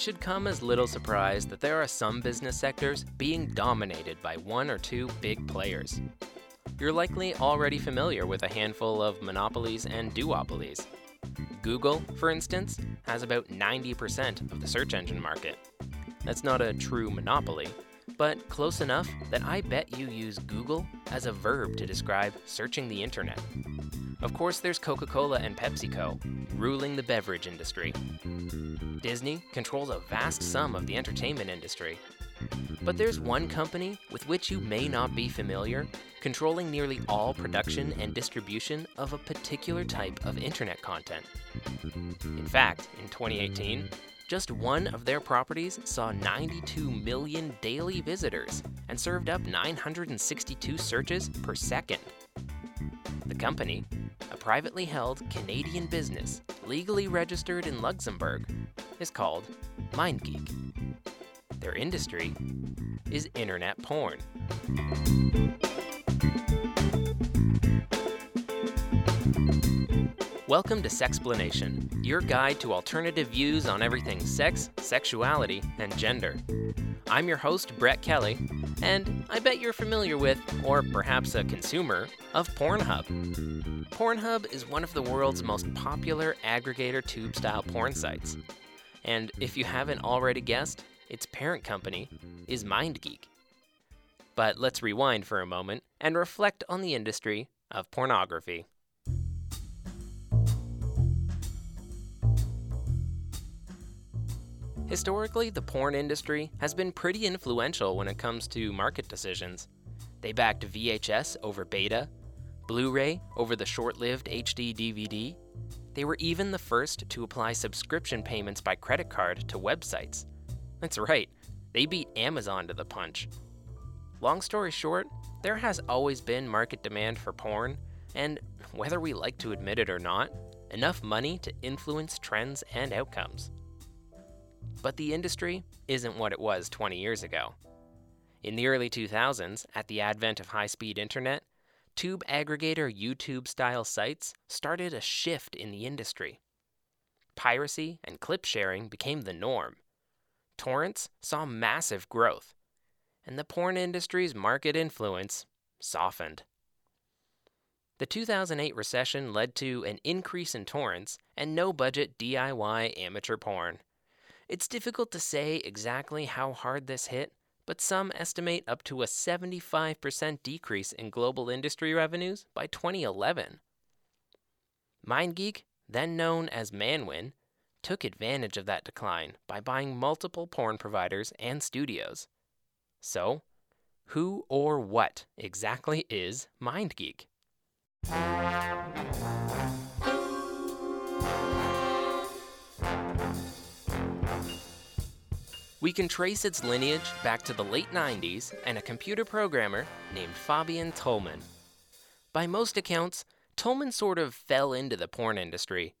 it should come as little surprise that there are some business sectors being dominated by one or two big players. You're likely already familiar with a handful of monopolies and duopolies. Google, for instance, has about 90% of the search engine market. That's not a true monopoly, but close enough that I bet you use Google as a verb to describe searching the internet. Of course, there's Coca Cola and PepsiCo, ruling the beverage industry. Disney controls a vast sum of the entertainment industry. But there's one company with which you may not be familiar, controlling nearly all production and distribution of a particular type of internet content. In fact, in 2018, just one of their properties saw 92 million daily visitors and served up 962 searches per second. The company a privately held Canadian business legally registered in Luxembourg, is called MindGeek. Their industry is internet porn. Welcome to Sexplanation, your guide to alternative views on everything sex, sexuality, and gender. I'm your host, Brett Kelly, and I bet you're familiar with, or perhaps a consumer, of Pornhub. Pornhub is one of the world's most popular aggregator tube style porn sites. And if you haven't already guessed, its parent company is MindGeek. But let's rewind for a moment and reflect on the industry of pornography. Historically, the porn industry has been pretty influential when it comes to market decisions. They backed VHS over beta, Blu ray over the short lived HD DVD. They were even the first to apply subscription payments by credit card to websites. That's right, they beat Amazon to the punch. Long story short, there has always been market demand for porn, and whether we like to admit it or not, enough money to influence trends and outcomes. But the industry isn't what it was 20 years ago. In the early 2000s, at the advent of high speed internet, tube aggregator YouTube style sites started a shift in the industry. Piracy and clip sharing became the norm. Torrents saw massive growth, and the porn industry's market influence softened. The 2008 recession led to an increase in torrents and no budget DIY amateur porn. It's difficult to say exactly how hard this hit, but some estimate up to a 75% decrease in global industry revenues by 2011. MindGeek, then known as Manwin, took advantage of that decline by buying multiple porn providers and studios. So, who or what exactly is MindGeek? We can trace its lineage back to the late 90s and a computer programmer named Fabian Tolman. By most accounts, Tolman sort of fell into the porn industry.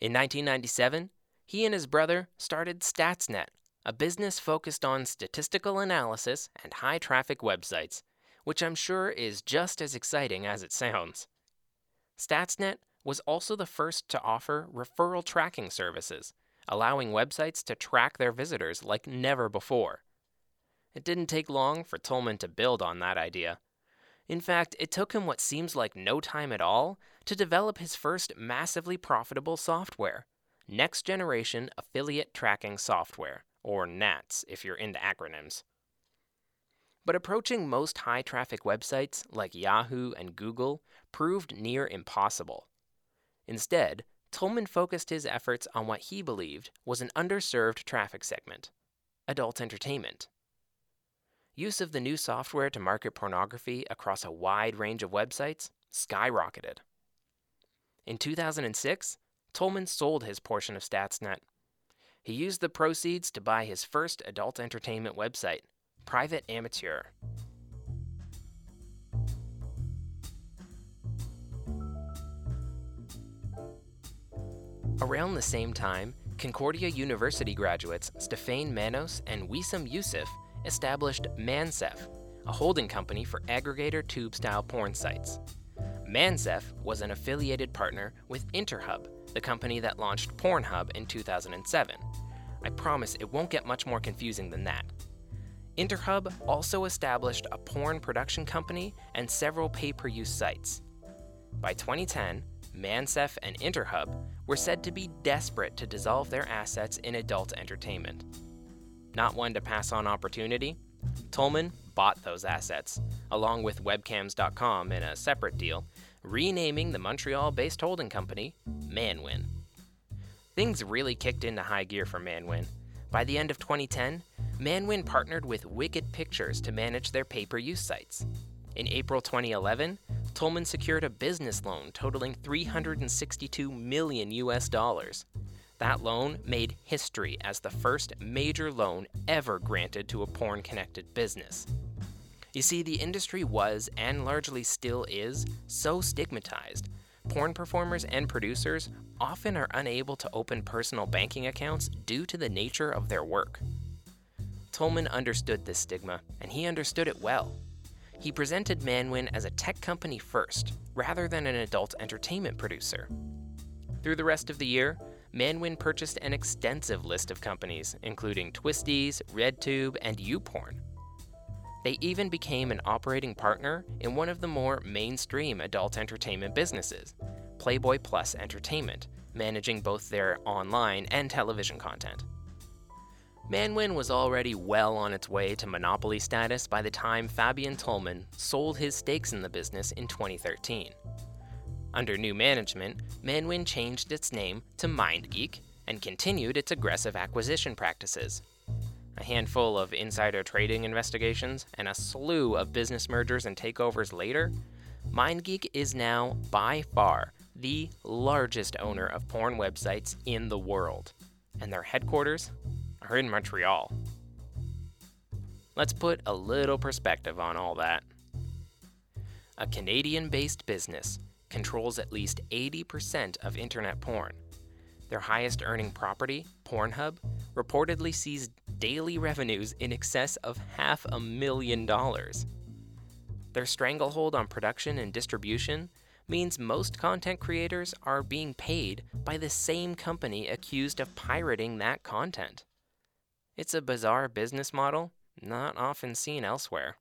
In 1997, he and his brother started Statsnet, a business focused on statistical analysis and high traffic websites, which I'm sure is just as exciting as it sounds. Statsnet was also the first to offer referral tracking services allowing websites to track their visitors like never before. It didn't take long for Tolman to build on that idea. In fact, it took him what seems like no time at all to develop his first massively profitable software Next Generation Affiliate Tracking Software, or NATS if you're into acronyms. But approaching most high traffic websites like Yahoo and Google proved near impossible. Instead, Tolman focused his efforts on what he believed was an underserved traffic segment adult entertainment. Use of the new software to market pornography across a wide range of websites skyrocketed. In 2006, Tolman sold his portion of Statsnet. He used the proceeds to buy his first adult entertainment website, Private Amateur. Around the same time, Concordia University graduates Stefan Manos and Wissam Youssef established Mansef, a holding company for aggregator tube style porn sites. Mansef was an affiliated partner with Interhub, the company that launched Pornhub in 2007. I promise it won't get much more confusing than that. Interhub also established a porn production company and several pay per use sites. By 2010, Mansef and Interhub were said to be desperate to dissolve their assets in adult entertainment. Not one to pass on opportunity, Tolman bought those assets, along with webcams.com in a separate deal, renaming the Montreal based holding company Manwin. Things really kicked into high gear for Manwin. By the end of 2010, Manwin partnered with Wicked Pictures to manage their pay per use sites. In April 2011, Tolman secured a business loan totaling 362 million US dollars. That loan made history as the first major loan ever granted to a porn connected business. You see, the industry was, and largely still is, so stigmatized. Porn performers and producers often are unable to open personal banking accounts due to the nature of their work. Tolman understood this stigma, and he understood it well. He presented Manwin as a tech company first, rather than an adult entertainment producer. Through the rest of the year, Manwin purchased an extensive list of companies, including Twistys, RedTube, and YouPorn. They even became an operating partner in one of the more mainstream adult entertainment businesses, Playboy Plus Entertainment, managing both their online and television content. Manwin was already well on its way to monopoly status by the time Fabian Tolman sold his stakes in the business in 2013. Under new management, Manwin changed its name to MindGeek and continued its aggressive acquisition practices. A handful of insider trading investigations and a slew of business mergers and takeovers later, MindGeek is now by far the largest owner of porn websites in the world, and their headquarters are in Montreal. Let's put a little perspective on all that. A Canadian based business controls at least 80% of internet porn. Their highest earning property, Pornhub, reportedly sees daily revenues in excess of half a million dollars. Their stranglehold on production and distribution means most content creators are being paid by the same company accused of pirating that content. It's a bizarre business model, not often seen elsewhere.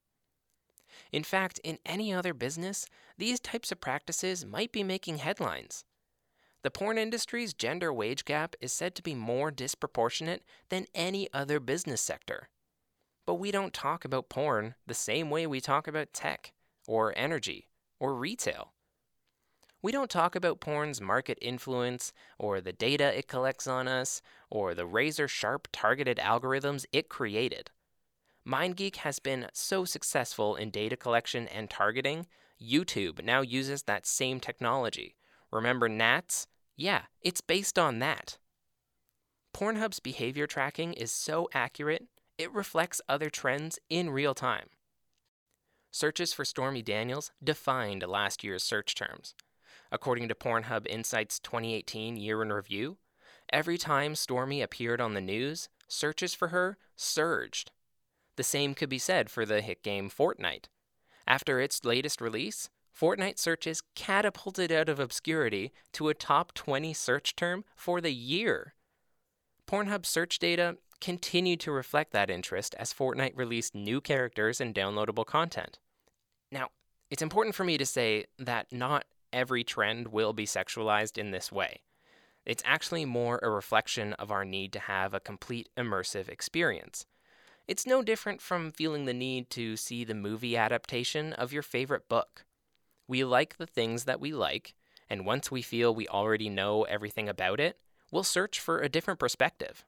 In fact, in any other business, these types of practices might be making headlines. The porn industry's gender wage gap is said to be more disproportionate than any other business sector. But we don't talk about porn the same way we talk about tech, or energy, or retail. We don't talk about porn's market influence, or the data it collects on us, or the razor sharp targeted algorithms it created. MindGeek has been so successful in data collection and targeting, YouTube now uses that same technology. Remember NATS? Yeah, it's based on that. Pornhub's behavior tracking is so accurate, it reflects other trends in real time. Searches for Stormy Daniels defined last year's search terms. According to Pornhub Insight's 2018 year in review, every time Stormy appeared on the news, searches for her surged. The same could be said for the hit game Fortnite. After its latest release, Fortnite searches catapulted out of obscurity to a top 20 search term for the year. Pornhub search data continued to reflect that interest as Fortnite released new characters and downloadable content. Now, it's important for me to say that not every trend will be sexualized in this way. It's actually more a reflection of our need to have a complete immersive experience. It's no different from feeling the need to see the movie adaptation of your favorite book. We like the things that we like, and once we feel we already know everything about it, we'll search for a different perspective.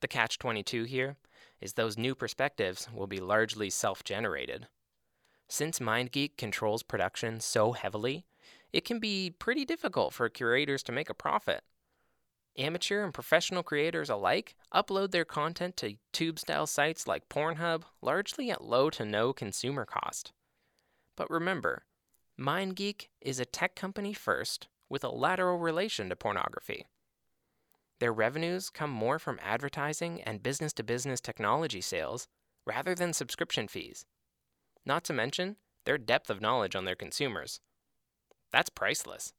The catch 22 here is those new perspectives will be largely self generated. Since MindGeek controls production so heavily, it can be pretty difficult for curators to make a profit. Amateur and professional creators alike upload their content to tube style sites like Pornhub largely at low to no consumer cost. But remember, MindGeek is a tech company first with a lateral relation to pornography. Their revenues come more from advertising and business to business technology sales rather than subscription fees. Not to mention their depth of knowledge on their consumers. That's priceless.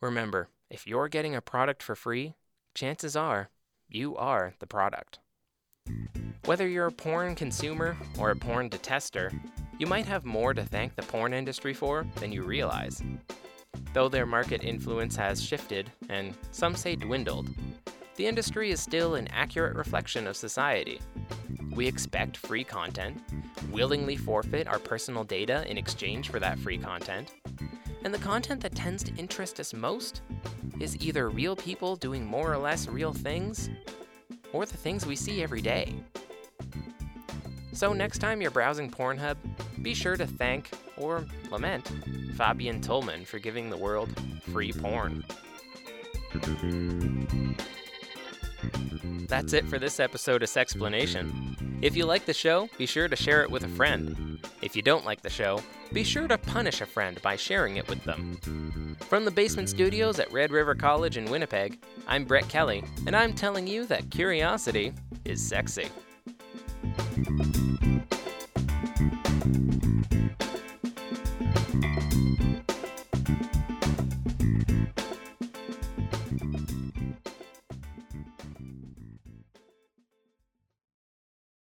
Remember, if you're getting a product for free, chances are You are the product. Whether you're a porn consumer or a porn detester, you might have more to thank the porn industry for than you realize. Though their market influence has shifted, and some say dwindled, the industry is still an accurate reflection of society. We expect free content, willingly forfeit our personal data in exchange for that free content, and the content that tends to interest us most is either real people doing more or less real things, or the things we see every day. So, next time you're browsing Pornhub, be sure to thank or lament Fabian Tullman for giving the world free porn. That's it for this episode of Sexplanation. If you like the show, be sure to share it with a friend. If you don't like the show, be sure to punish a friend by sharing it with them. From the basement studios at Red River College in Winnipeg, I'm Brett Kelly, and I'm telling you that curiosity is sexy.